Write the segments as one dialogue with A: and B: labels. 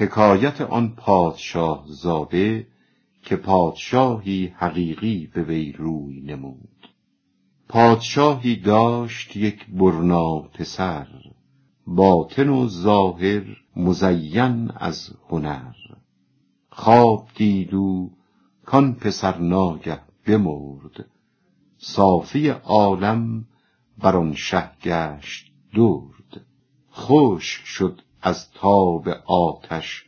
A: حکایت آن پادشاه زاده که پادشاهی حقیقی به وی روی نمود. پادشاهی داشت یک برنا پسر باطن و ظاهر مزین از هنر. خواب دید او کان پسر ناگه بمرد. صافی عالم بر آن شه گشت درد. خشک شد از تاب آتش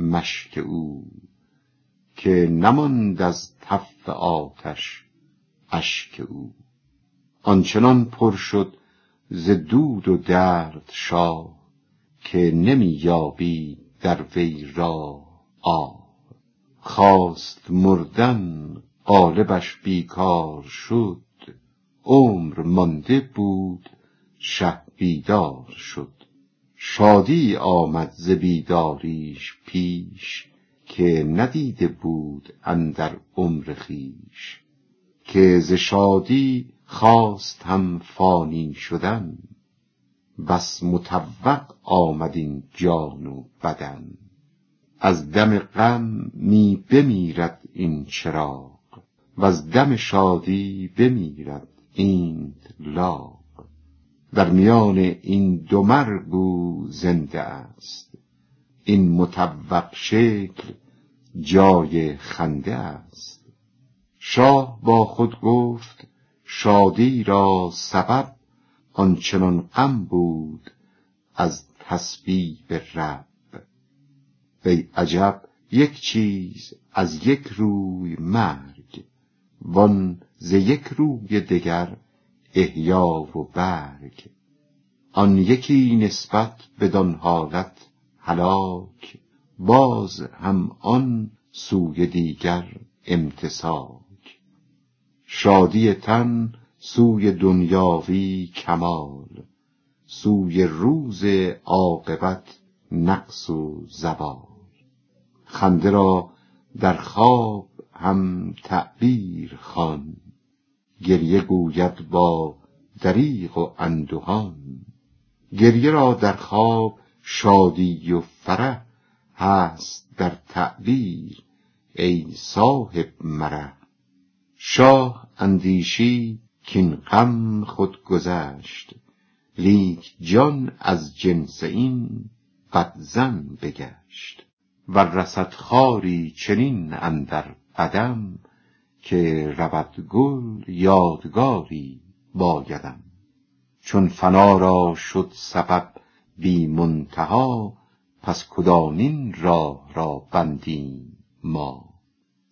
A: مشک او که نماند از تف آتش اشک او. آنچنان پر شد ز دود و درد شاه که نمی یابید در وی راه آه. خواست مردن قالبش بیکار شد عمر مانده بود شه بیدار شد. شادی آمد ز بیداریش پیش که ندیده بود اندر عمر خویش که ز شادی خواست هم فانی شدن. بس مطوق آمد این جان و بدن. از دم غم می بمیرد این چراغ وز دم شادی بمیرد اینت لاغ. در میان این دو مرگ او زنده است. این مطوق شکل جای خنده است. شاه با خود گفت شادی را سبب آنچنان غم بود از تسبیب رب. ای عجب یک چیز از یک روی مرگ وان ز یک روی دگر احیا و برگ. آن یکی نسبت بدان حالت هلاک باز هم آن سوی دیگر امتساک. شادی تن سوی دنیاوی کمال سوی روز عاقبت نقص و زوال. خنده را در خواب هم تعبیر خوان گریه گوید با دریغ و اندهان گریه را در خواب شادی و فرح هست در تعبیر ای صاحب مرح. شاه اندیشید کاین غم خود گذشت لیک جان از جنس این بدظن بگشت. ور رسد خاری چنین اندر قدم که رود گل یادگاری بایدم. چون فنا را شد سبب بی منتها پس کدامین راه را بندیم ما؟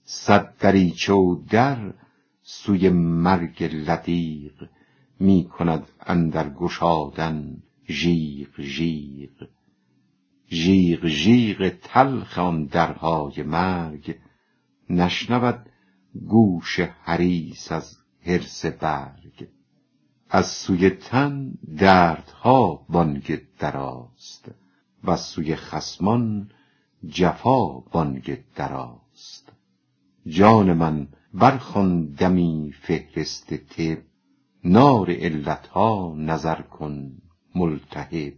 A: صد دریچه و در سوی مرگ لدیغ می کند اندر گشادن ژیغ ژیغ. ژیغ ژیغ تلخ آن درهای مرگ نشنود گوش حریص از حرص برگ. از سوی تن دردها بانگ دراست. وز سوی خصمان جفا بانگ دراست. جان من برخوان دمی فهرست طب نار علتها نظر کن ملتهب.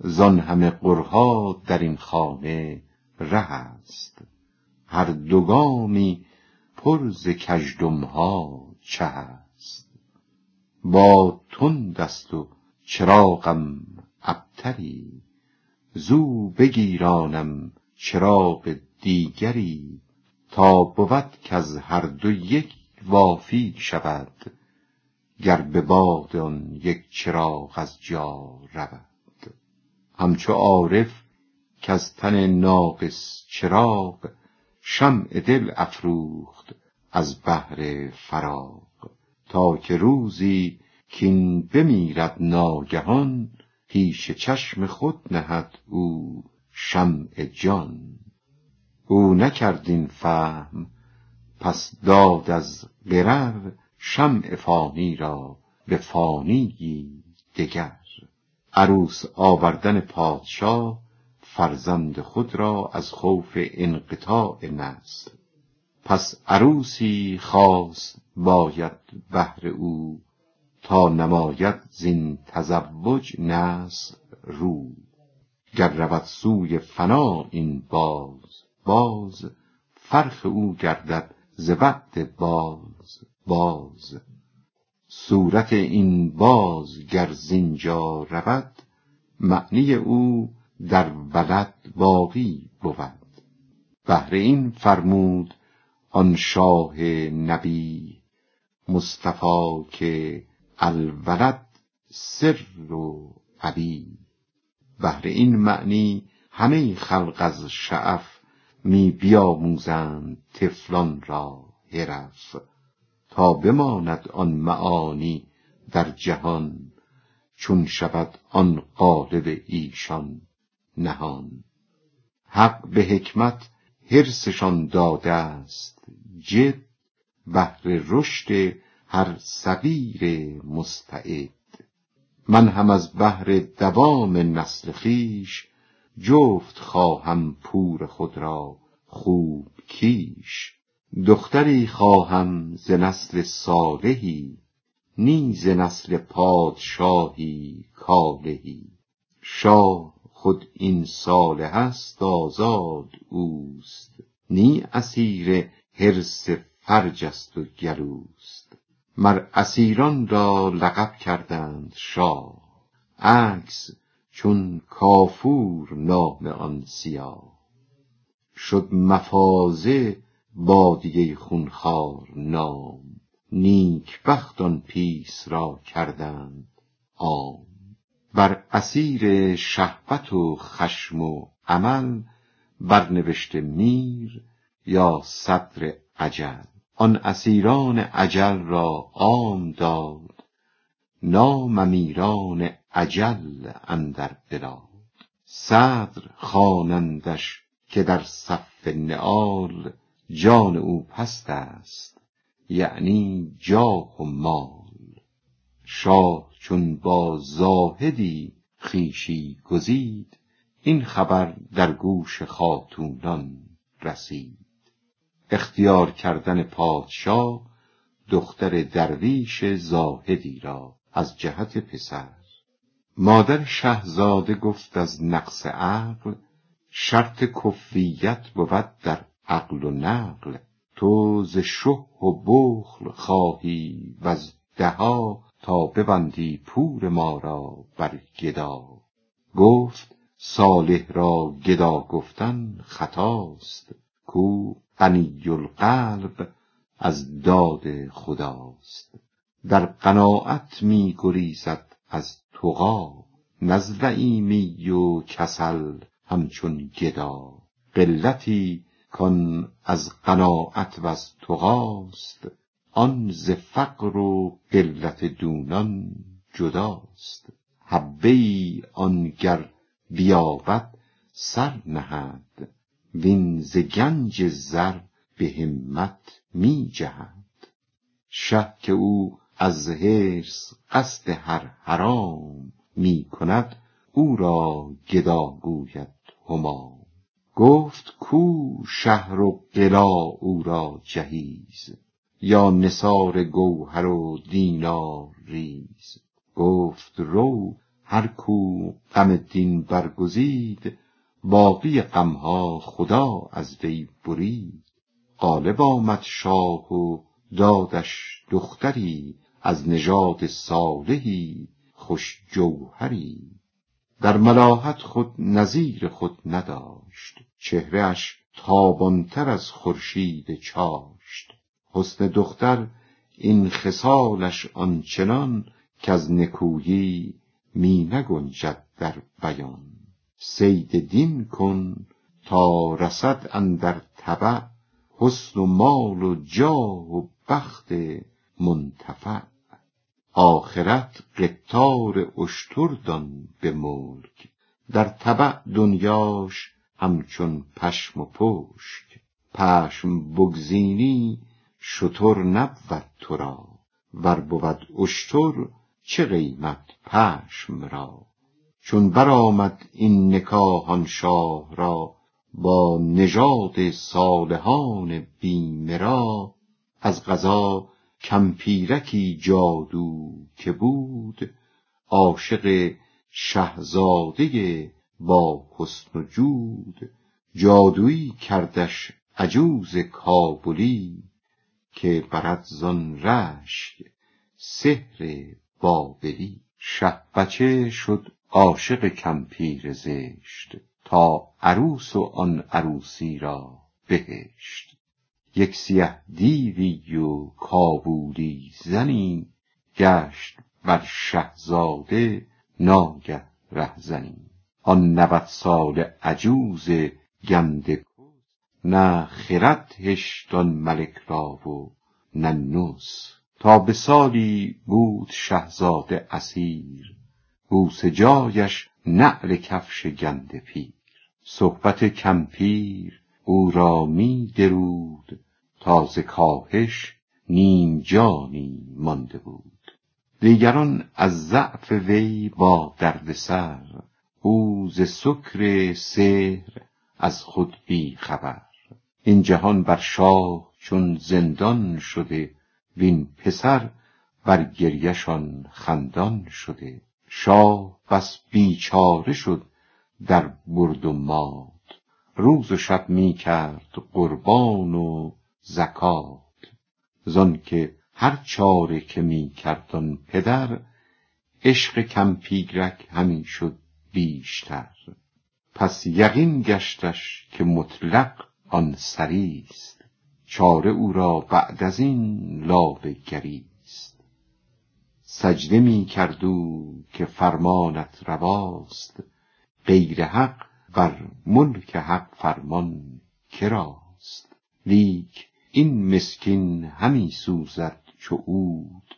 A: زان همه غرها در این خانه ره است. هر دو گامی پر ز کژدمها چه است؟ باد تند است و چراغم ابتری زو بگیرانم چراغ دیگری تا بود کز هر دو یک وافی شود گر به باد آن یک چراغ از جا رود. همچو عارف کز تن ناقص چراغ شمع دل افروخت از بهر فراغ تا که روزی کاین بمیرد ناگهان پیش چشم خود نهد او شمع جان. او نکرد این فهم پس داد از غرر شمع فانی را به فانیی دگر. عروس آوردن پادشاه فرزند خود را از خوف انقطاع نسل. پس عروسی خاص باید بهر او تا نماید زین تزوج نسل رو. گر رود سوی فنا این باز باز فرخ او گردد ز وقت باز باز. صورت این باز گر زینجا رود معنی او در ولد باقی بود. بهر این فرمود آن شاه نبی مصطفی که الولد سر و ابی بهر این معنی همه خلق از شعف می بیاموزند طفلان را حرف. تا بماند آن معانی در جهان چون شود آن قالب ایشان. نهان. حق به حکمت حرصشان داده است. جد بهر رشد هر صغیر مستعد. من هم از بهر دوام نسل خویش جفت خواهم پور خود را خوب کیش. دختری خواهم ز نسل صالحی نی ز نسل پادشاهی کالهی شاه خود این صالح است آزاد اوست. نی اسیر حرص فرج است و گلوست. مر اسیران را لقب کردند شاه. عکس چون کافور نام آن سیاه. شد مفازه بادیه خونخوار نام. نیکبخت آن پیس را کردند عام بر اسیر شهوت و خشم و عمل برنوشته میر یا صدر اجل. آن اسیران اجل را عام داد نام امیران اجل اندر بلاد. صدر خوانندش که در صف نعال جان او پست است یعنی جاه و مال. شاه چون با زاهدی خویشی گزید این خبر در گوش خاتونان رسید. اختیار کردن پادشاه دختر درویش زاهدی را از جهت پسر. مادر شهزاده گفت از نقص عقل شرط کفیت بود در عقل و نقل. تو ز شه و بخل خواهی وز دها تا ببندی پور ما را بر گدا. گفت صالح را گدا گفتن خطاست کو غنی القلب از داد خداست. در قناعت می گریزد از تقی نز لییمی و کسل همچون گدا. قلتی کان از قناعت وز تقاست آن ز فقر و قلت دونان جداست. حبه ای آن گر بیابد سر نهد. وین ز گنج زر به همت می جهد. شه که او از حرص قصد هر حرام می کند او را گدا گوید همام گفت کو شهر و قلا او را جهیز. یا نثار گوهر و دینار ریز گفت رو هر کو غم دین برگزید باقی غمها خدا از وی برید. غالب آمد شاه و دادش دختری از نژاد صالحی خوش جوهری. در ملاحت خود نظیر خود نداشت چهره اش تابانتر از خورشید چاشت حسن دختر این خصالش آنچنان کز نکویی می نگنجد در بیان. صید دین کن تا رسد اندر طبع حسن و مال و جاه و بخت منتفع. آخرت قطار اشتر دان به ملک در طبع دنیاش همچون پشم و پشک. پشم بگزینی شتر نبود تو را ور بود اشتر چه قیمت پشم را؟ چون برآمد این نکاح آن شاه را با نژاد صالحان بی مرا از قضا کمپیرکی جادو که بود عاشق شهزاده با حسن و جود. جادویی کردش عجوز کابلی که برد زان رشک سحر بابلی شه. بچه شد عاشق کمپیر زشت تا عروس و آن عروسی را بهشت. یک سیه دیوی و کابولی زنی گشت بر شهزاده ناگه رهزنی. آن نود ساله عجوز گنده نه خرد هشت آن ملک را و نه تا به سالی بود شهزاده اسیر بوسه جایش نعل کفش گنده پیر. صحبت کمپیر او را می درود تا ز کاهش نیم جانی مانده بود. دیگران از ضعف وی با دردسر او ز سکر سحر از خود بی خبر این جهان بر شاه چون زندان شده وین پسر بر گریهشان خندان شده. شاه بس بیچاره شد در برد و مات روز و شب می کرد قربان و زکات. که هر چاره که می کرد آن پدر عشق کمپیرک همی شد بیشتر. پس یقین گشتش که مطلق آن سریست چاره او را بعد از این لاله گریست سجده می کرد او که فرمانت رواست. غیر حق بر ملک حق فرمان کراست لیک این مسکین همی سوزد چو عود.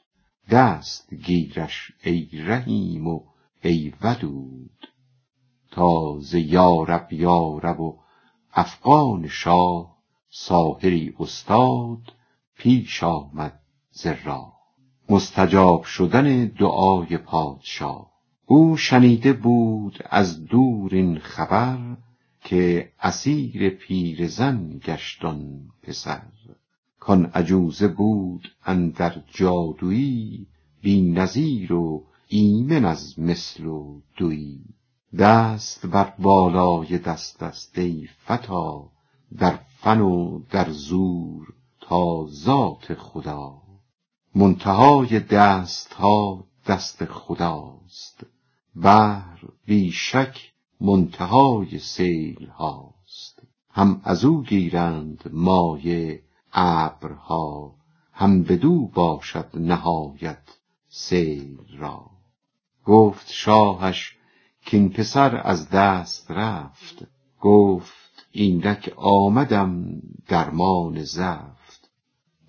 A: دست گیرش ای رحیم و ای ودود. تا ز یارب یارب و افغان شاه ساحری استاد پیش آمد ز راه. مستجاب شدن دعای پادشاه. او شنیده بود از دور این خبر که اسیر پیرزن گشت آن پسر. کان عجوزه بود اندر جادویی بی نظیر و ایمن از مثل و دویی. دست بر بالای دست است ای فتی در فن و در زور تا ذات خدا. منتهای دستها دست خداست بحر بی شک منتهای سیل هاست هم ازو گیرند مایه ابرها هم بدو باشد نهایت سیل را. گفت شاهش کاین پسر از دست رفت. گفت اینک آمدم درمان زفت.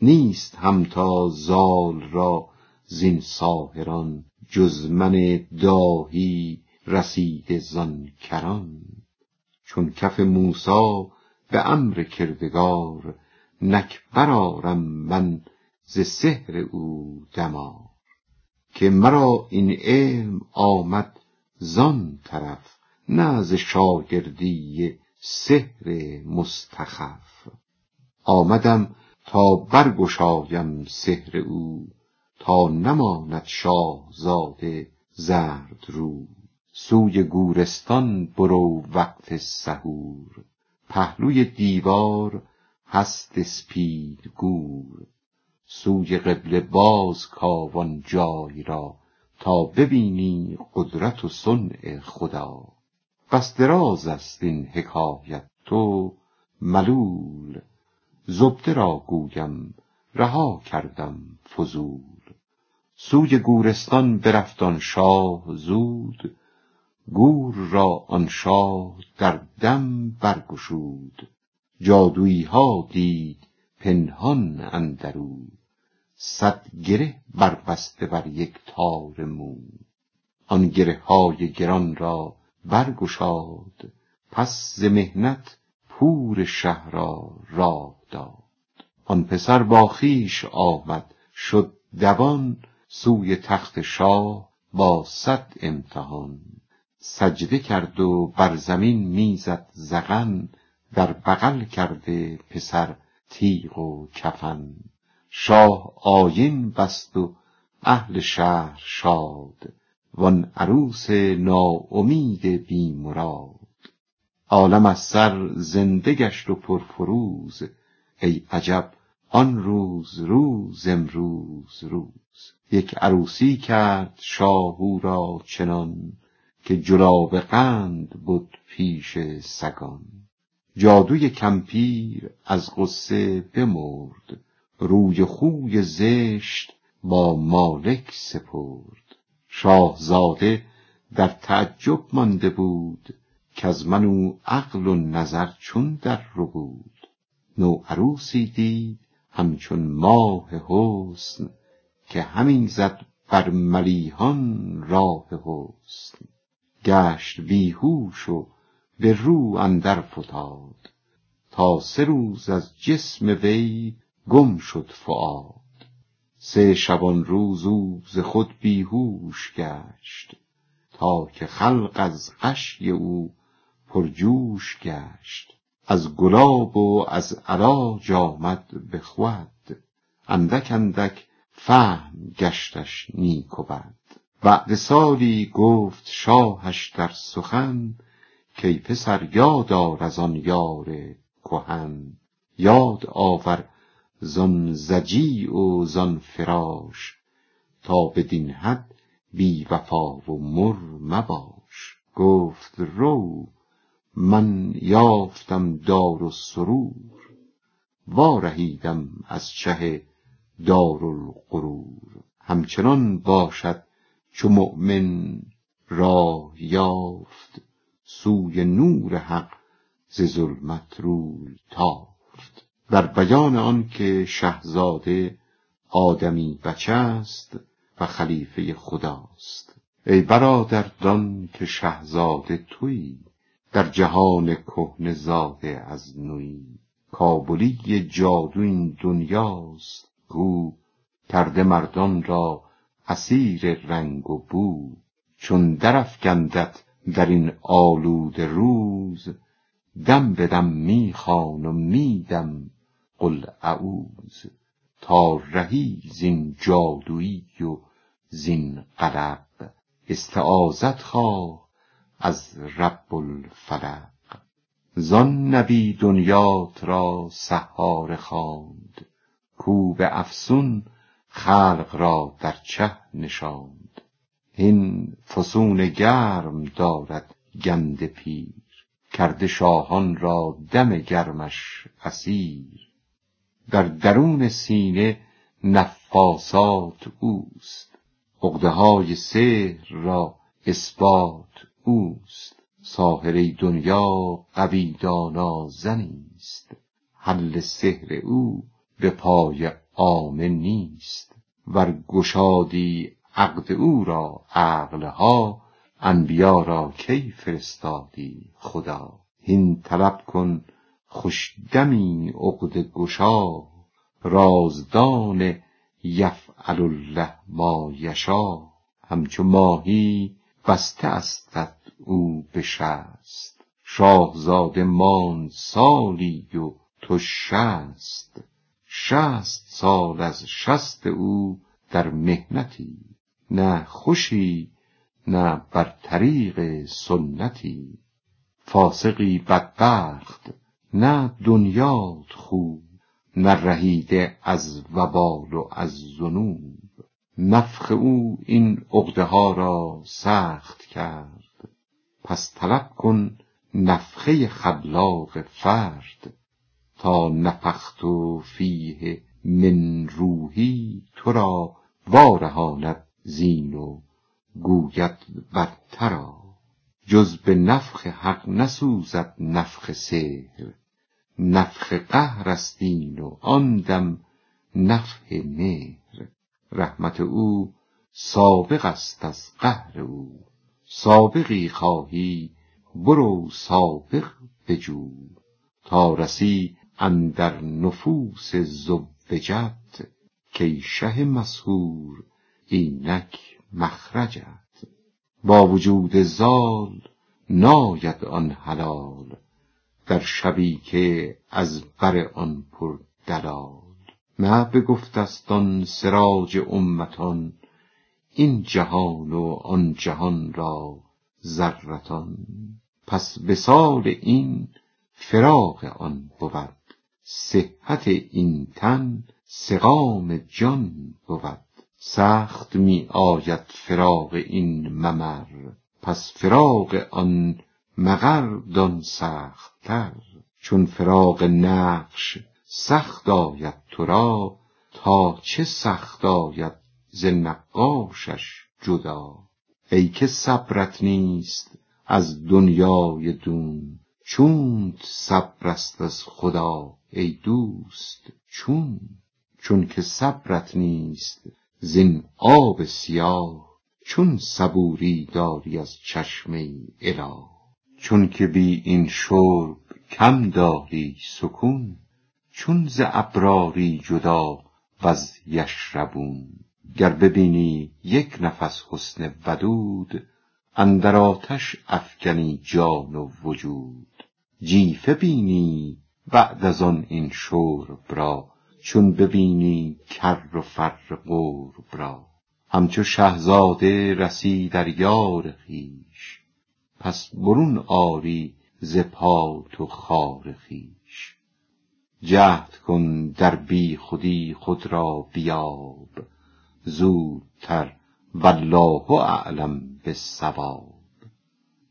A: نیست همتا زال را زین ساحران جز من داهی رسیده زان کران. چون کف موسی به امر کردگار نک برآرم من ز سحر او دمار. که مرا این علم آمد زان طرف نه ز شاگردی سحر مستخف. آمدم تا برگشایم سحر او تا نماند شاهزاده زرد رو. سوی گورستان برو وقت سحور پهلوی دیوار هست اسپید گور سوی قبله باز کاو آن جای را تا ببینی قدرت و صنع خدا. بس دراز است این حکایت تو ملول. زبده را گویم رها کردم فضول. سوی گورستان برفت آن شاه زود گور را آن شاه در دم برگشود. جادوییها دید پنهان اندرو صد گره بربسته بر یک تار مو. آن گره های گران را برگشاد پس ز محنت پور شه را راه داد. آن پسر با خویش آمد شد دوان سوی تخت شاه با صد امتحان. سجده کرد و بر زمین می زد زغن در بغل کرده پسر تیغ و کفن. شاه آیین بست و اهل شهر شاد وان عروس ناامید بی مراد. عالم از سر زنده گشت و پرفروز ای عجب آن روز روز امروز روز. یک عروسی کرد شاه او را چنان که جلاب قند بود پیش سگان. جادوی کمپیر از غصه بمرد روی خوی زشت با مالک سپرد. شاهزاده در تعجب مانده بود کز من او عقل و نظر چون در ربود نوعروسی دید همچون ماه حسن که همین زد بر ملیحان راه حسن. گشت بیهوش و به رو اندر فتاد. تا سه روز از جسم وی گم شد فؤاد. سه شبانروز او ز خود بیهوش گشت تا که خلق از غشی او پرجوش گشت. از گلاب و از علاج آمد به خود اندک اندک فهم گشتش نیک و بد. بعد سالی گفت شاهش در سخن کای پسر یاد آر از آن یار کهن. یاد آور زان ضجیع و زان فراش تا بدین حد بی وفا و مر مباش. گفت رو من یافتم دار و سرور وارهیدم از چه دارالغرور. همچنان باشد چو مؤمن راه یافت سوی نور حق ز ظلمت روی تافت. در بیان آن که شهزاده آدمی بچه است و خلیفه خداست. ای برادر دان که شهزاده تویی در جهان کهنه زاده از نوی. کابلی جادو این دنیاست کو کرده مردان را اسیر رنگ و بو. چون درافکندت در این آلوده روز دم به دم می خوان و می دم قل اعوذ تا رهی زین جادویی و زین قلق استعاذت خواه از رب الفلق. زان نبی دنیات را سحاره خواند کو به افسون خلق را در چه نشاند. هین فسون گرم دارد گنده پیر کرده شاهان را دم گرمش اسیر. در درون سینه نفاسات اوست. عقده های سحر را اثبات اوست. ساحره دنیا قوی دانا زنیست حل سحر او به پای عامه نیست. ور گشادی عقد او را عقلها انبیا را کی فرستادی خدا؟ هین طلب کن خوش دمی عقده گشا رازدان یفعل الله ما یشا. همچو ماهی بسته استت او به شست شاهزاده ماند سالی و تو شصت شصت سال از شست او در محنتی نه خوشی نه بر طریق سنتی. فاسقی بدبخت نه دنیات خوب نه رهیده از وبال و از ذنوب. نفخ او این عقده ها را سخت کرد. پس طلب کن نفخه خلاق فرد تا نفخت فیه من روحی تو را وارهاند زین و گوید برترا جز به نفخ حق نسوزد نفخ سحر. نفخ قهر است این و آن دم نفخ مهر. رحمت او سابق است از قهر او. سابقی خواهی برو سابق بجو. تا رسی اندر نفوس زوجت کای شه مسحور اینک مخرجت. با وجود زال ناید آن حلال. در شبی که از بر آن پر دلال. نه بگفته ست آن سراج امتان این جهان و آن جهان را ذرتان. پس وصال این فراق آن بود صحت این تن سقام جان بود. سخت می آید فراق این ممر پس فراق آن مقر دان سختتر چون فراق نقش سخت آید تو را تا چه سخت آید ز نقاشش جدا؟ ای که صبرت نیست از دنیای دون چونت صبر است از خدا ای دوست چون؟ چون که صبرت نیست زین آب سیاه چون صبوری داری از چشمه اله؟ چون که بی این شرب کم داری سکون چون ز ابراری جدا وز یشربون. گر ببینی یک نفس حسن ودود اندر آتش افکنی جان و وجود. جیفه بینی بعد از آن این شرب را چون ببینی کر و فر قرب را. همچو شهزاده رسی در یار خویش پس برون آری ز پات و خار خویش. جهد کن در بی خودی خود را بیاب زودتر والله اعلم بالصواب.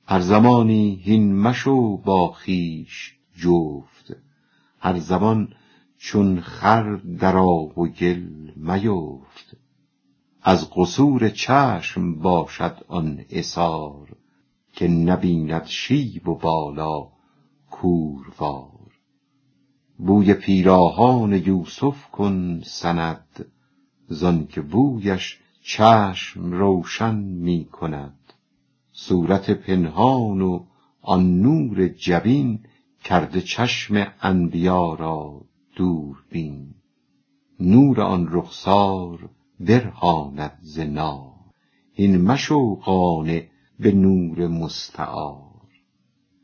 A: هر زمانی هین مشو با خویش جفت هر زمان چون خر در آب و گل میفت. از قصور چشم باشد آن عثار که نبیند شیب و بالا کوروار. بوی پیراهان یوسف کن سند زانکه بویش چشم روشن می کند. صورت پنهان و آن نور جبین کرده چشم انبیا را دوربین نور آن رخسار برهاند ز نار. هین مشو قانع به نور مستعار.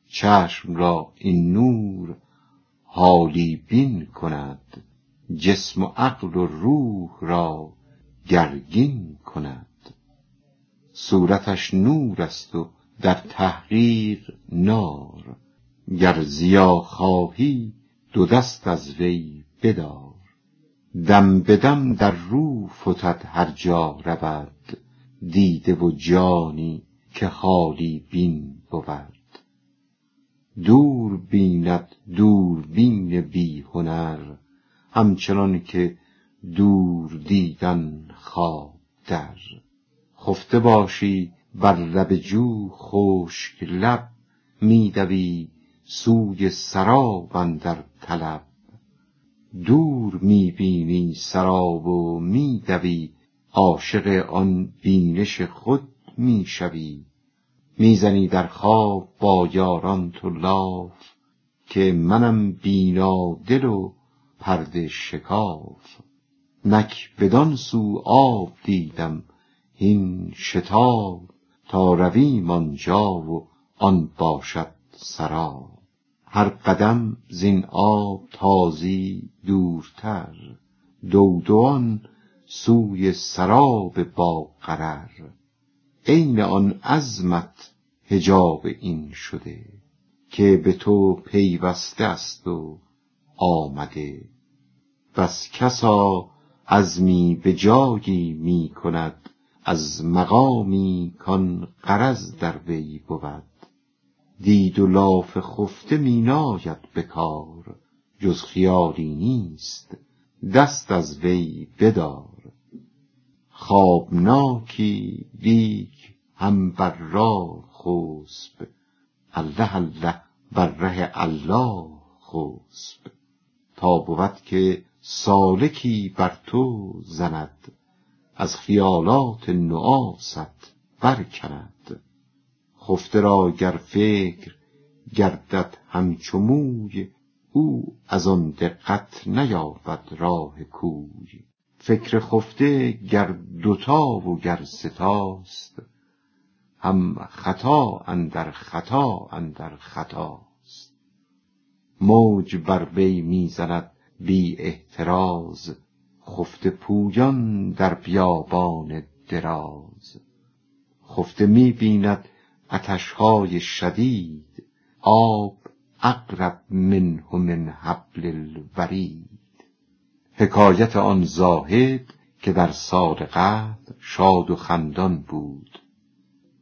A: چشم را این نور حالی بین کند جسم و عقل و روح را گرگین کند. صورتش نور است و در تحقیق نار. گر ضیا خواهی دو دست از وی بدار. دم به دم در رو فتد هر جا رود. دیده و جانی که حالی بین بود. دور بیند دوربین بی هنر همچنان که دور دیدن خواب در. خفته باشی بر لب جو خشک لب می دوی سوی سراب اندر طلب. دور می بینی سراب و می دوی عاشق آن بینش خود می شوی می زنی در خواب با یاران تو لاف که منم بینادل و پرده شکاف. نک بدان سو آب دیدم هین شتاب تا رویم آنجا و آن باشد سراب. هر قدم زین آب تازی دورتر دودوان سوی سراب با قرر عین آن عزمت حجاب این شده که به تو پیوسته است و آمده. بس کسا عزمی به جایی می کند از مقامی کان غرض در وی بود. دید و لاف خفته می ناید به کار جز خیالی نیست دست از وی بدار. خوابناکی لیک هم بر راه خسب. الله الله بر ره الله خسب. تا بود که سالکی بر تو زند از خیالات نعاست برکند. خفته را گر فکر گردد همچو موی او از آن دقت نیابد راه کوی. فکر خفته گر دوتا و گر سهاست هم خطا اندر خطا اندر خطاست موج بر وی می زند بی احتراز. خفته پویان در بیابان دراز. خفته می بیند اتشهای شدید. آب اقرب منه من حبل الورید. حکایت آن زاهد که در سال قدر شاد و خندان بود.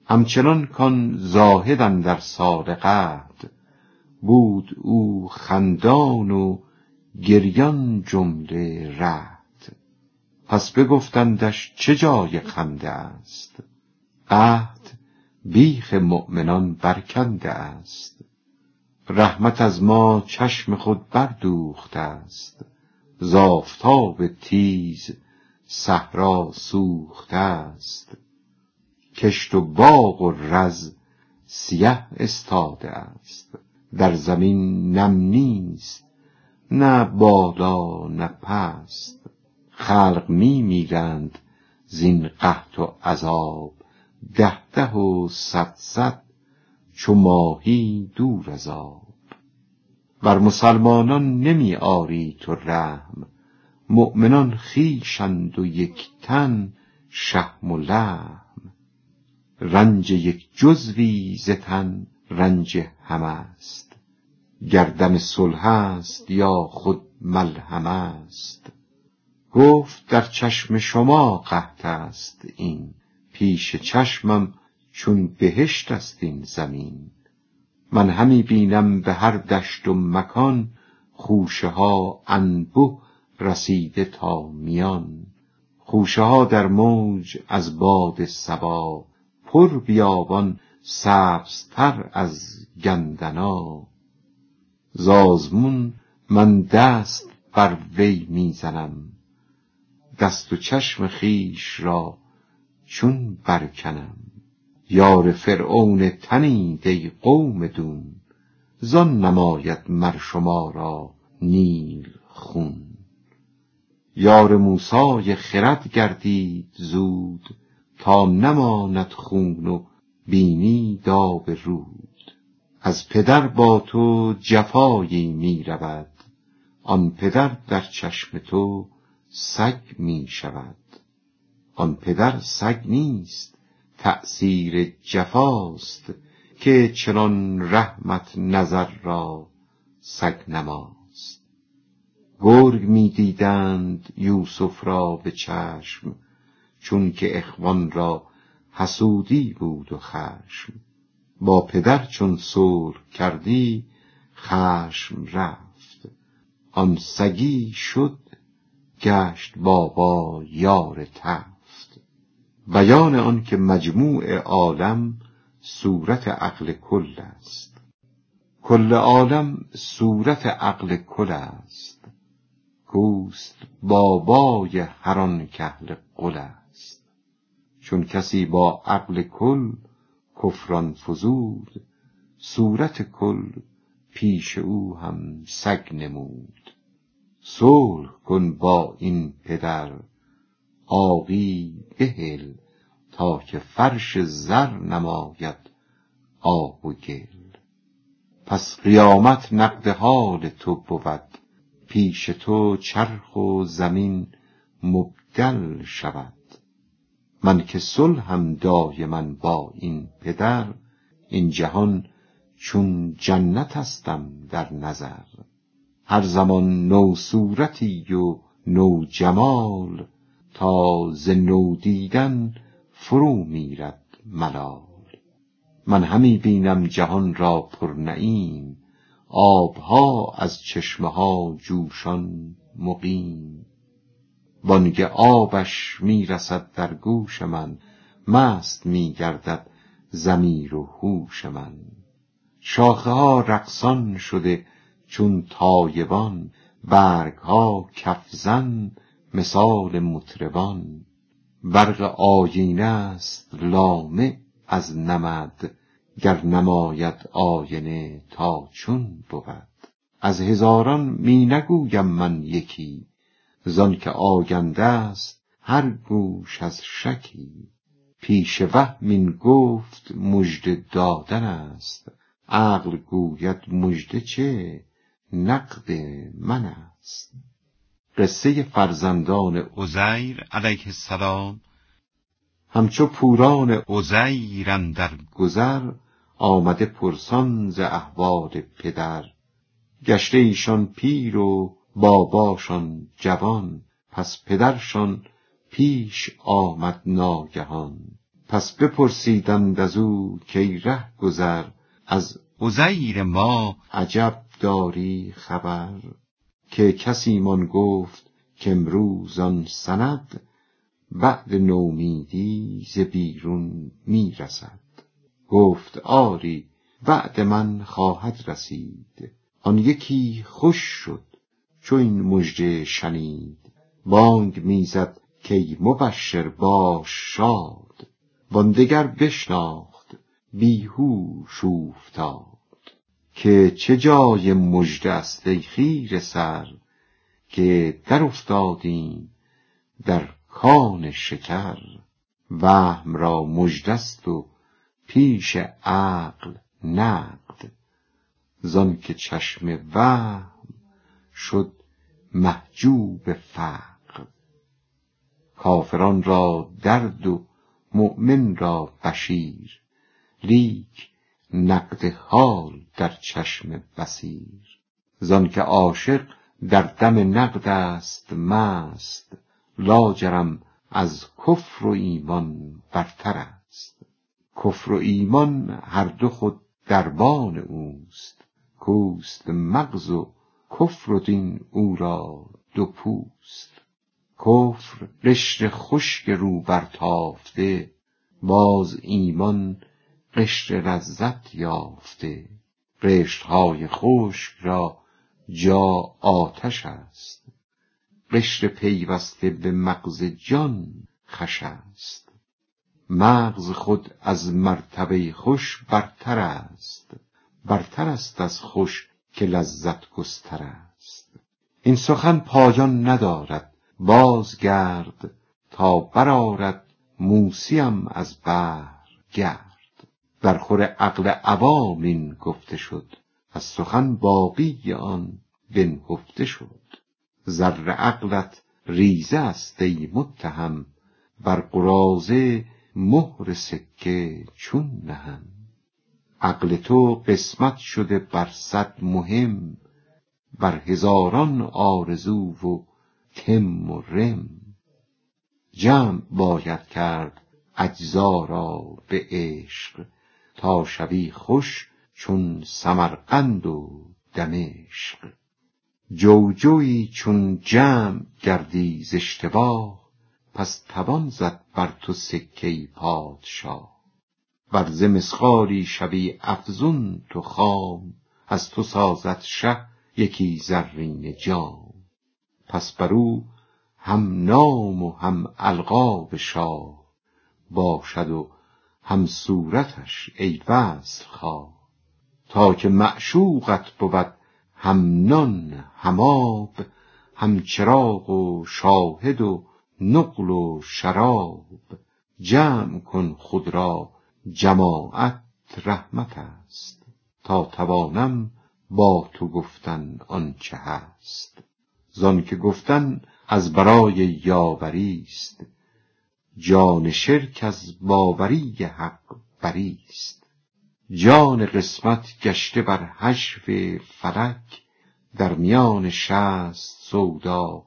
A: همچنان کان زاهد در سال قدر بود او خندان و گریان جمله رد. پس بگفتندش چه جای خنده است؟ قحط بیخ مؤمنان برکنده است. رحمت از ما چشم خود بردوخته است. زافتاب تیز صحرا سوخته است. کشت و باغ و رز سیه استاده است. در زمین نم نیست نه بالا نه پست. خلق می میرند زین قحط و عذاب ده ده و صد صد چو ماهی دور از آب. بر مسلمانان نمی آری تو رحم. مؤمنان خویشند و یک تن شحم و لحم. رنج یک جزوی ز تن رنج همه است. گردن صلح است یا خود ملهم است. گفت در چشم شما قحط است این. پیش چشمم چون بهشت است این زمین. من همی بینم به هر دشت و مکان خوشه ها انبه رسیده تا میان. خوشه ها در موج از باد صبا پر بیابان سبزتر از گندنا. زازمون من دست بر وی می‌زنم دست و چشم خویش را چون برکنم. یار فرعون تنید ای قوم دون. زان نماید مر شما را نیل خون. یار موسای خرد گردید زود تا نماند خون و بینی داغ رود. از پدر با تو جفایی می رود آن پدر در چشم تو سگ می شود. آن پدر سگ نیست تأثیر جفاست که چنان رحمت نظر را سگ نماست. گرگ می دیدند یوسف را به چشم چون که اخوان را حسودی بود و خشم. با پدر چون صلح کردی خشم رفت. آن سگی شد گشت بابا یار تفت بیان آن که مجموع عالم صورت عقل کل است. کل عالم صورت عقل کل است. کوست بابای هر آن کهل قل است. چون کسی با عقل کل کفران فزود صورت کل پیش او هم سگ نمود. صلح کن با این پدر آقی بهل تا که فرش زر نماید آب و گل. پس قیامت نقد حال تو بود پیش تو چرخ و زمین مبدل شود. من که صلحم دایما با این پدر این جهان چون جنتستم در نظر. هر زمان نو صورتی و نو جمال تا ز نو دیدن فرو میرد ملال. من همی بینم جهان را پر نعیم آبها از چشمه ها جوشان مقیم. بانگ آبش می رسد در گوش من مست می گردد ضمیر و هوش من. شاخه ها رقصان شده چون تایبان برگ ها کف زن مثال مطربان برق آیینه است لامع از نمد گر نماید آینه تا چون بود. از هزاران می نگویم من یکی زان که آگنده است هر گوش از شکی. پیش وهم گفت مژده دادن است عقل گوید مژده چه؟ نقد من است. قصه فرزندان عزیر علیه السلام. همچو پوران عزیر در گذر آمده پرسان ز احوال پدر. گشته ایشان پیر و باباشان جوان پس پدرشان پیش آمد ناگهان. پس بپرسیدند از او کی ره گذر از عزیر ما عجب داری خبر. که کسی من گفت که امروز آن سند بعد نومیدی ز بیرون می رسد گفت آری بعد من خواهد رسید. آن یکی خوش شد چو این مژده شنید. بانگ می‌زد کای مبشر باش شاد. وان دگر بشناخت بیهوش اوفتاد. که چه جای مژده است ای خیره سر که در افتادیم در کان شکر. وهم را مژده است و پیش عقل نقد. زان که چشم وهم شد محجوب فقر. کافران را درد و مؤمن را بشیر. لیک نقد حال در چشم بصیر. زان که عاشق در دم نقد است مست لاجرم از کفر و ایمان برتر است. کفر و ایمان هر دو خود دربان اوست کوست مغز و کفر و دین او را دو پوست. کفر قشر خشک رو برتافته باز ایمان قشر لذت یافته. قشرهای خشک را جا آتش است. قشر پیوسته به مغز جان خوش است. مغز خود از مرتبه خوش برتر است. برتر است از خوش که لذت گستر است. این سخن پایان ندارد. بازگرد تا برآرد موسیم از بحر گرد. در خور عقل عوام این گفته شد. از سخن باقی آن بنهفته شد. زر عقلت ریزه است ای متهم بر قراضه مهر سکه چون نهم. عقل تو قسمت شده بر صد مهم بر هزاران آرزو و تم و رم. جمع باید کرد اجزا را به عشق تا شوی خوش چون سمرقند و دمشق. جوجوی چون جمع گردی ز اشتباه پس توان زد بر تو سکه پادشاه. ور ز مسخالی شوی افزون تو خام از تو سازد شه یکی زرینه جام. پس بر او هم نام و هم القاب شاه باشد و هم صورتش ای وصل خواه تا که معشوقت بود هم نان هم هم چراغ و شاهد و نقل و شراب. جمع کن خود را جماعت رحمت است تا توانم با تو گفتن آنچه هست. زانکه گفتن از برای یاوری است. جان شرک از باوری حق بری است. جان قسمت گشته بر حشو فلک در میان شصت سودا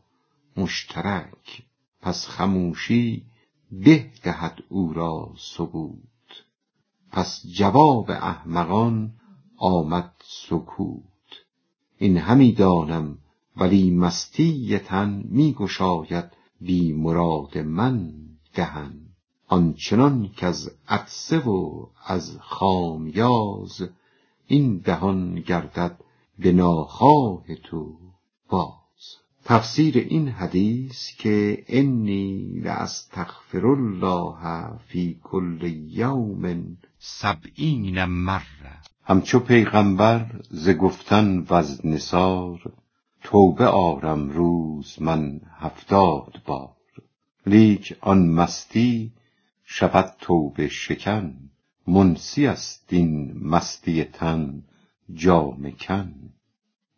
A: مشترک. پس خموشی به دهد او را ثبوت. پس جواب احمقان آمد سکوت. این همی دانم ولی مستی تن می گشاید بی مراد من. دهن آنچنان کز عطسه و از خامیاز این دهان گردد به ناخواه تو باز. تفسیر این حدیث که انی لاستغفر الله فی کل یوم سبعین مره همچو پیغمبر ز گفتن وز نثار توبه آرم روز من هفتاد بار. لیک آن مستی شود توبه شکن. منسی است این مستی تن جامه کن.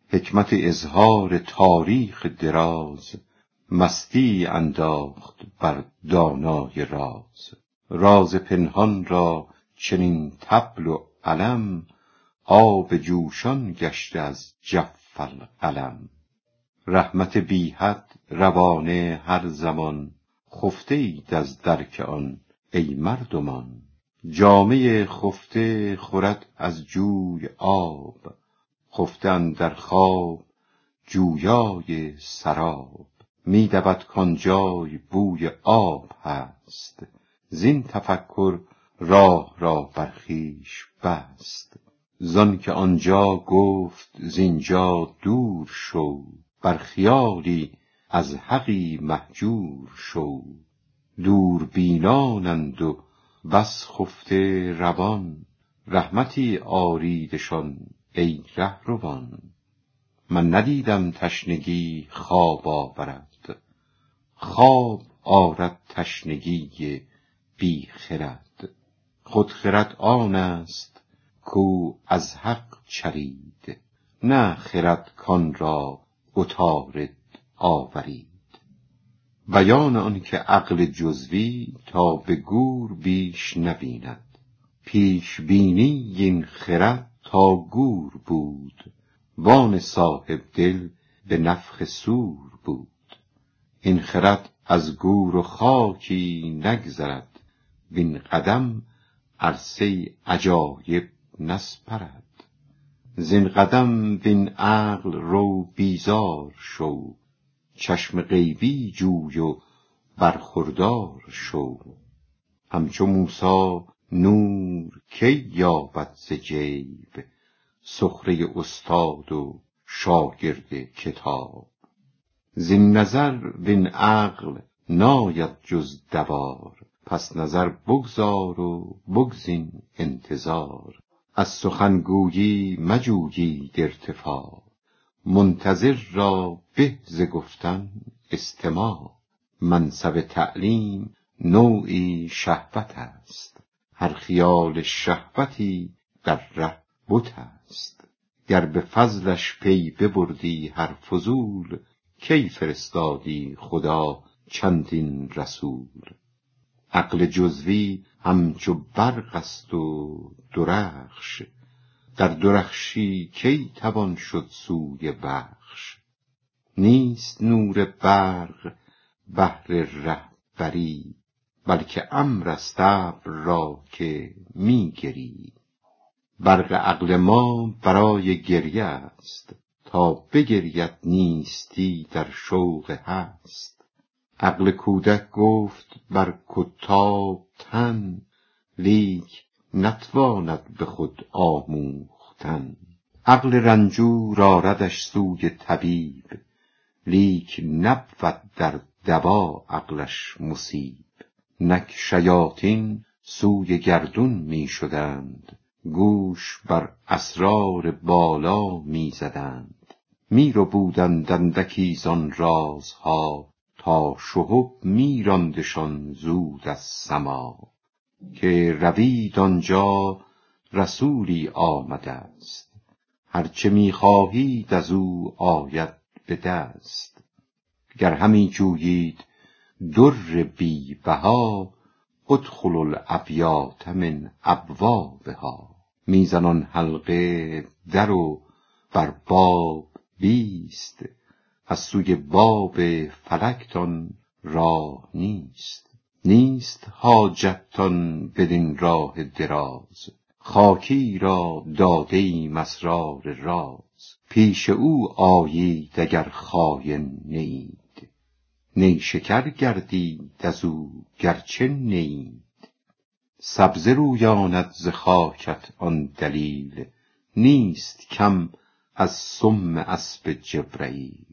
A: حکمت اظهار تاریخ دراز مستی انداخت بر دانای راز. راز پنهان را چنین طبل و علم آب جوشان گشته از جف القلم. رحمت بی حد روانه هر زمان خفته اید از درک آن ای مردمان. جامه خفته خورد از جوی آب خفته اندر خواب جویای سراب. می دود کآنجای بوی آب هست زین تفکر راه را بر خویش بست. زانک آنجا گفت زینجا دور شو بر خیالی از حقی مهجور شو. دوربینانند و بس خفته روان. رحمتی آریدشان ای رهروان. من ندیدم تشنگی خواب آورد. خواب آرد تشنگی بی خرد. خود خرد آن است کو از حق چرید. نه خرد کان را عطارد. آورید. بیان آن که عقل جزوی تا به گور بیش نبیند. پیش بینی این خرد تا گور بود. وآن صاحب دل به نفخ صور بود. این خرد از گور و خاکی نگذرد. وین قدم عرصه عجایب نسپرد. زین قدم وین عقل رو بیزار شو. چشم غیبی جوی و برخوردار شو. همچو موسی نور کی یابد ز جیب؟ سخره استاد و شاگرد کتاب. زین نظر وین عقل ناید جز دوار. پس نظر بگذار و بگزین انتظار. از سخن گویی مجویید ارتفاع. منتظر را به ز گفتن استماع. منصب تعلیم نوعی شهوت است. هر خیال شهوتی در ره بت است. گر به فضلش پی ببردی هر فضول کی فرستادی خدا چندین رسول؟ عقل جزوی همچو برق است و درخش. در درخشی کی توان شد سوی بخش نیست نور برق بهر رهبری بلکه امر است ابر را که می گری برق عقل ما برای گریه است تا بگرید نیستی در شوق هست. عقل کودک گفت بر کتاب تن لیک نتواند به خود آموختن. عقل رنجور آردش سوی طبیب لیک نبود در دوا عقلش مصیب. نک شیاطین سوی گردون می شدند گوش بر اسرار بالا می زدند. می ربودند اندکی زان رازها تا شهب می راندشان زود از سما. که روید آنجا رسولی آمده است. هر چه می خواهید از او آید به دست. گر همی جویید در بی بها ادخلوا الابیات من ابوابها. می زن آن حلقه در و بر باب بیست از سوی باب فلکتان راه نیست. نیست حاجتتان بدین راه دراز. خاکی را داده ایم اسرار راز. پیش او آیید اگر خاین نه اید. نیشکر گردید از او گرچه نه اید سبزه رویاند ز خاکت آن دلیل. نیست کم از سم اسب جبرییل.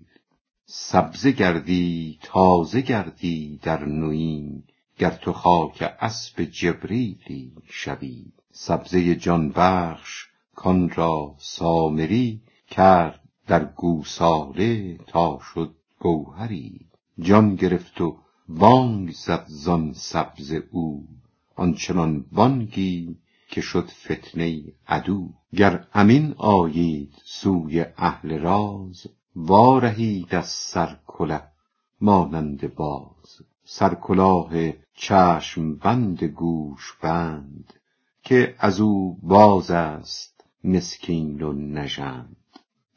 A: سبزه گردی تازه گردی در نویی گر تو خاک اسب جبرییلی شوی سبزه جان بخش کان را سامری کرد در گوساله تا شد گوهری. جان گرفت و بانگ زد زان سبزه او آنچنان بانگی که شد فتنه عدو. گر امین آیید سوی اهل راز وا رهید از سر کله مانند باز. سرکلاه چشم بند گوش بند که از او باز است مسکین و نژند.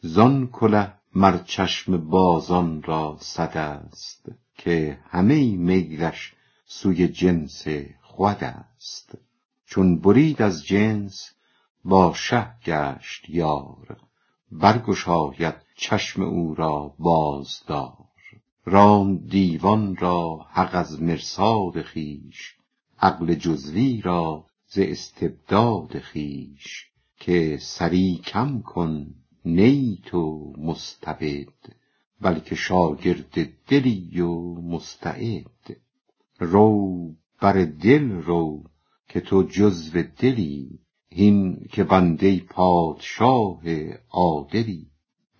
A: زان کله مر چشم بازان را سد است که همه میلش سوی جنس خود است. چون برید از جنس با شه گشت یار برگشاید چشم او را بازدار. راند دیوان را حق از مرصاد خویش عقل جزوی را ز استبداد خویش که سری کم کن نه تو مستبد بلکه شاگرد دلی و مستعد. رو بر دل رو که تو جزو دلی هین که بنده پادشاه عادلی.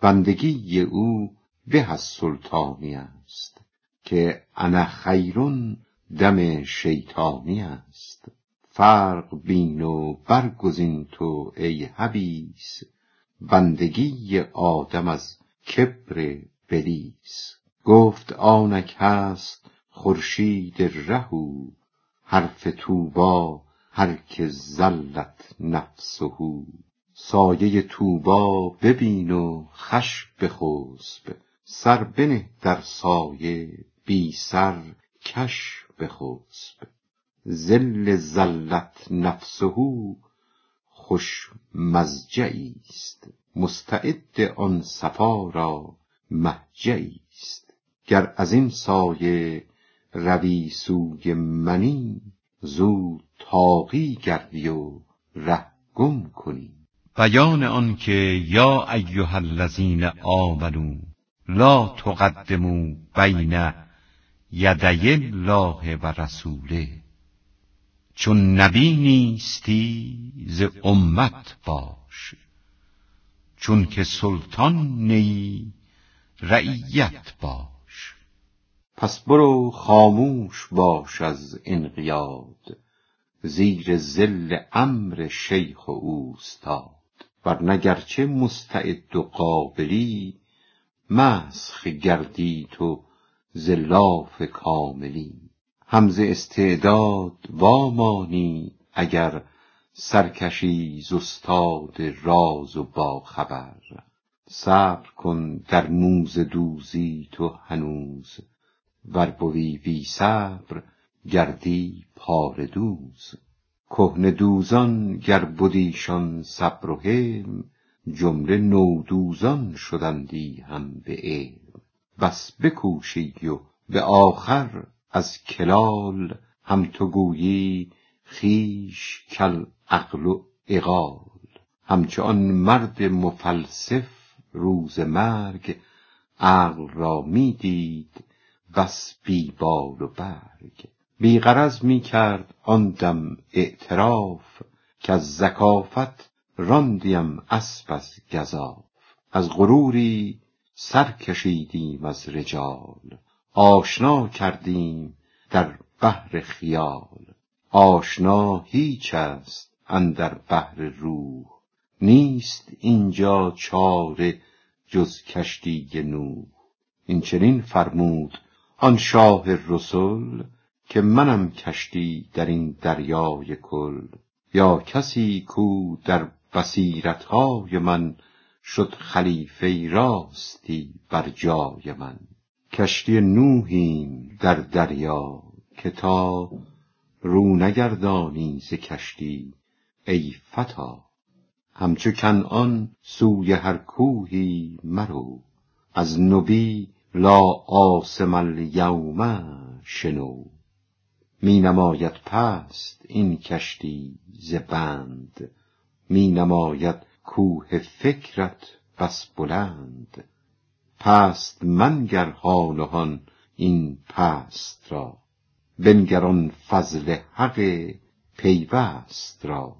A: بندگی او به از سلطانی است که انا خیرون دم شیطانی است. فرق بین و برگزین تو ای حبیس بندگی آدم از کبر بلیس. گفت آنک هست خورشید ره او حرف طوبی هر که زلت نفسه. سایه طوبی ببین و خوش بخسب سر بنه در سایه بی سر کش بخسب ظل زلت نفسه خوش مضجعی است. مستعد آن صفا را مهجعی است. گر از این سایه روی سوی منی زود طاغی گردی و ره گم کنی.
B: بیان آنکه یا ایها الذین آمنوا لا تقدموا بین یدی الله و رسوله. چون نبی نیستی ز امت باش. چون که سلطان نیی رعیت باش.
A: پس برو خاموش باش از انقیاد زیر ظل امر شیخ و اوستاد. ورنه گرچه مستعد و قابلی مسخ گردی تو ز لاف کاملی. هم ز استعداد وا مانی اگر سرکشی ز استاد راز و باخبر. صبر کن در موزه دوزی تو هنوز ور بوی بی صبر گردی پاره دوز. کهنه دوزان گر بدیشان صبر و حلم جمله نودوزان شدندی هم به علم. بس بکوشی و به آخر از کلال هم تو گویی خویش کالعقل عقال همچو آن مرد مفلسف روز مرگ عقل را می دید بس بی بال و برگ. بی غرض می کرد آن دم اعتراف کز ذکافت راندیم اسپ از گزاف. از غروری سر کشیدیم از رجال. آشنا کردیم در بحر خیال. آشنا هیچ است اندر بحر روح. نیست اینجا چاره جز کشتی نوح. این چنین فرمود آن شاه رسل که منم کشتی در این دریای کل. یا کسی کو در بصیرتهای من شد خلیفه راستی بر جای من. کشتی نوحیم در دریا که تا رو نگردانی ز کشتی ای فتی همچو کنعان سوی هر کوهی مرو از نبی لا عاصم الیوم شنو. می نماید پست این کشتی ز بند. می نماید کوه فکرت بس بلند. پست منگر هان و هان این پست را. بنگر آن فضل حق پیوست را.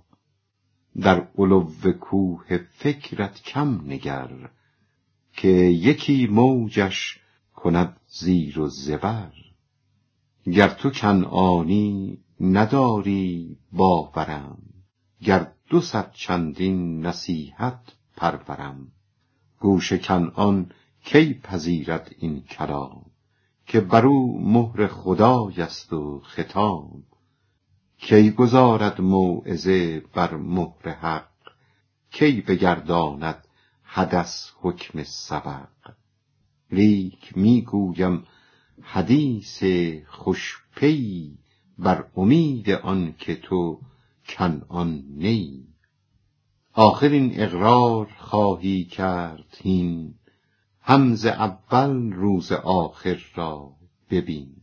A: در علو کوه فکرت کم نگر که یکی موجش کند زیر و زبر. گر تو کنعانی نداری باورم گر دو صد چندین نصیحت پرورم. گوش کنعان کی پذیرد این کلام؟ که بر او مهر خدای است و ختام. کی گذارد موعظه بر مهر حق؟ کی بگرداند حدث حکم سبق؟ لیک می گویم حدیث خوش پی بر امید آن که تو کنعان نی. آخر این اقرار خواهی کرد هین. هم ز اول روز آخر را ببین.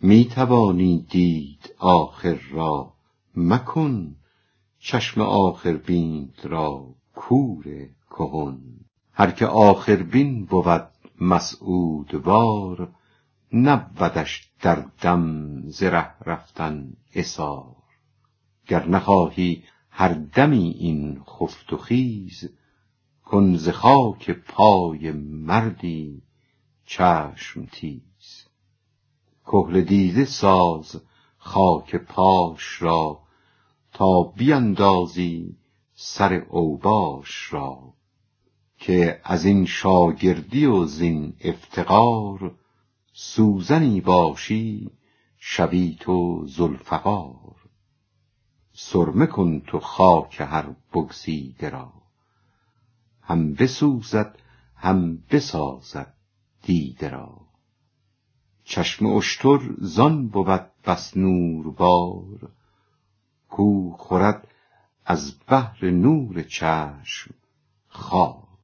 A: می توانی دید آخر را مکن. چشم آخر بینت را کور کهن. هر که آخر بین بود مسعود وار نبودش در دم ز رفتن عثار گر نخواهی هر دمی این خفت و خیز کن ز خاک پای مردی چشم تیز. کحل دیده ساز خاک پاش را تا بیندازی سر اوباش را. که از این شاگردی و زین افتقار سوزنی باشی شوی تو ذوالفقار سرمه کن تو خاک هر بگزیده را. هم بسوزد هم بسازد دیده را. چشم اشتر زان بود بس نوربار کو خورد از بهر نور چشم خواب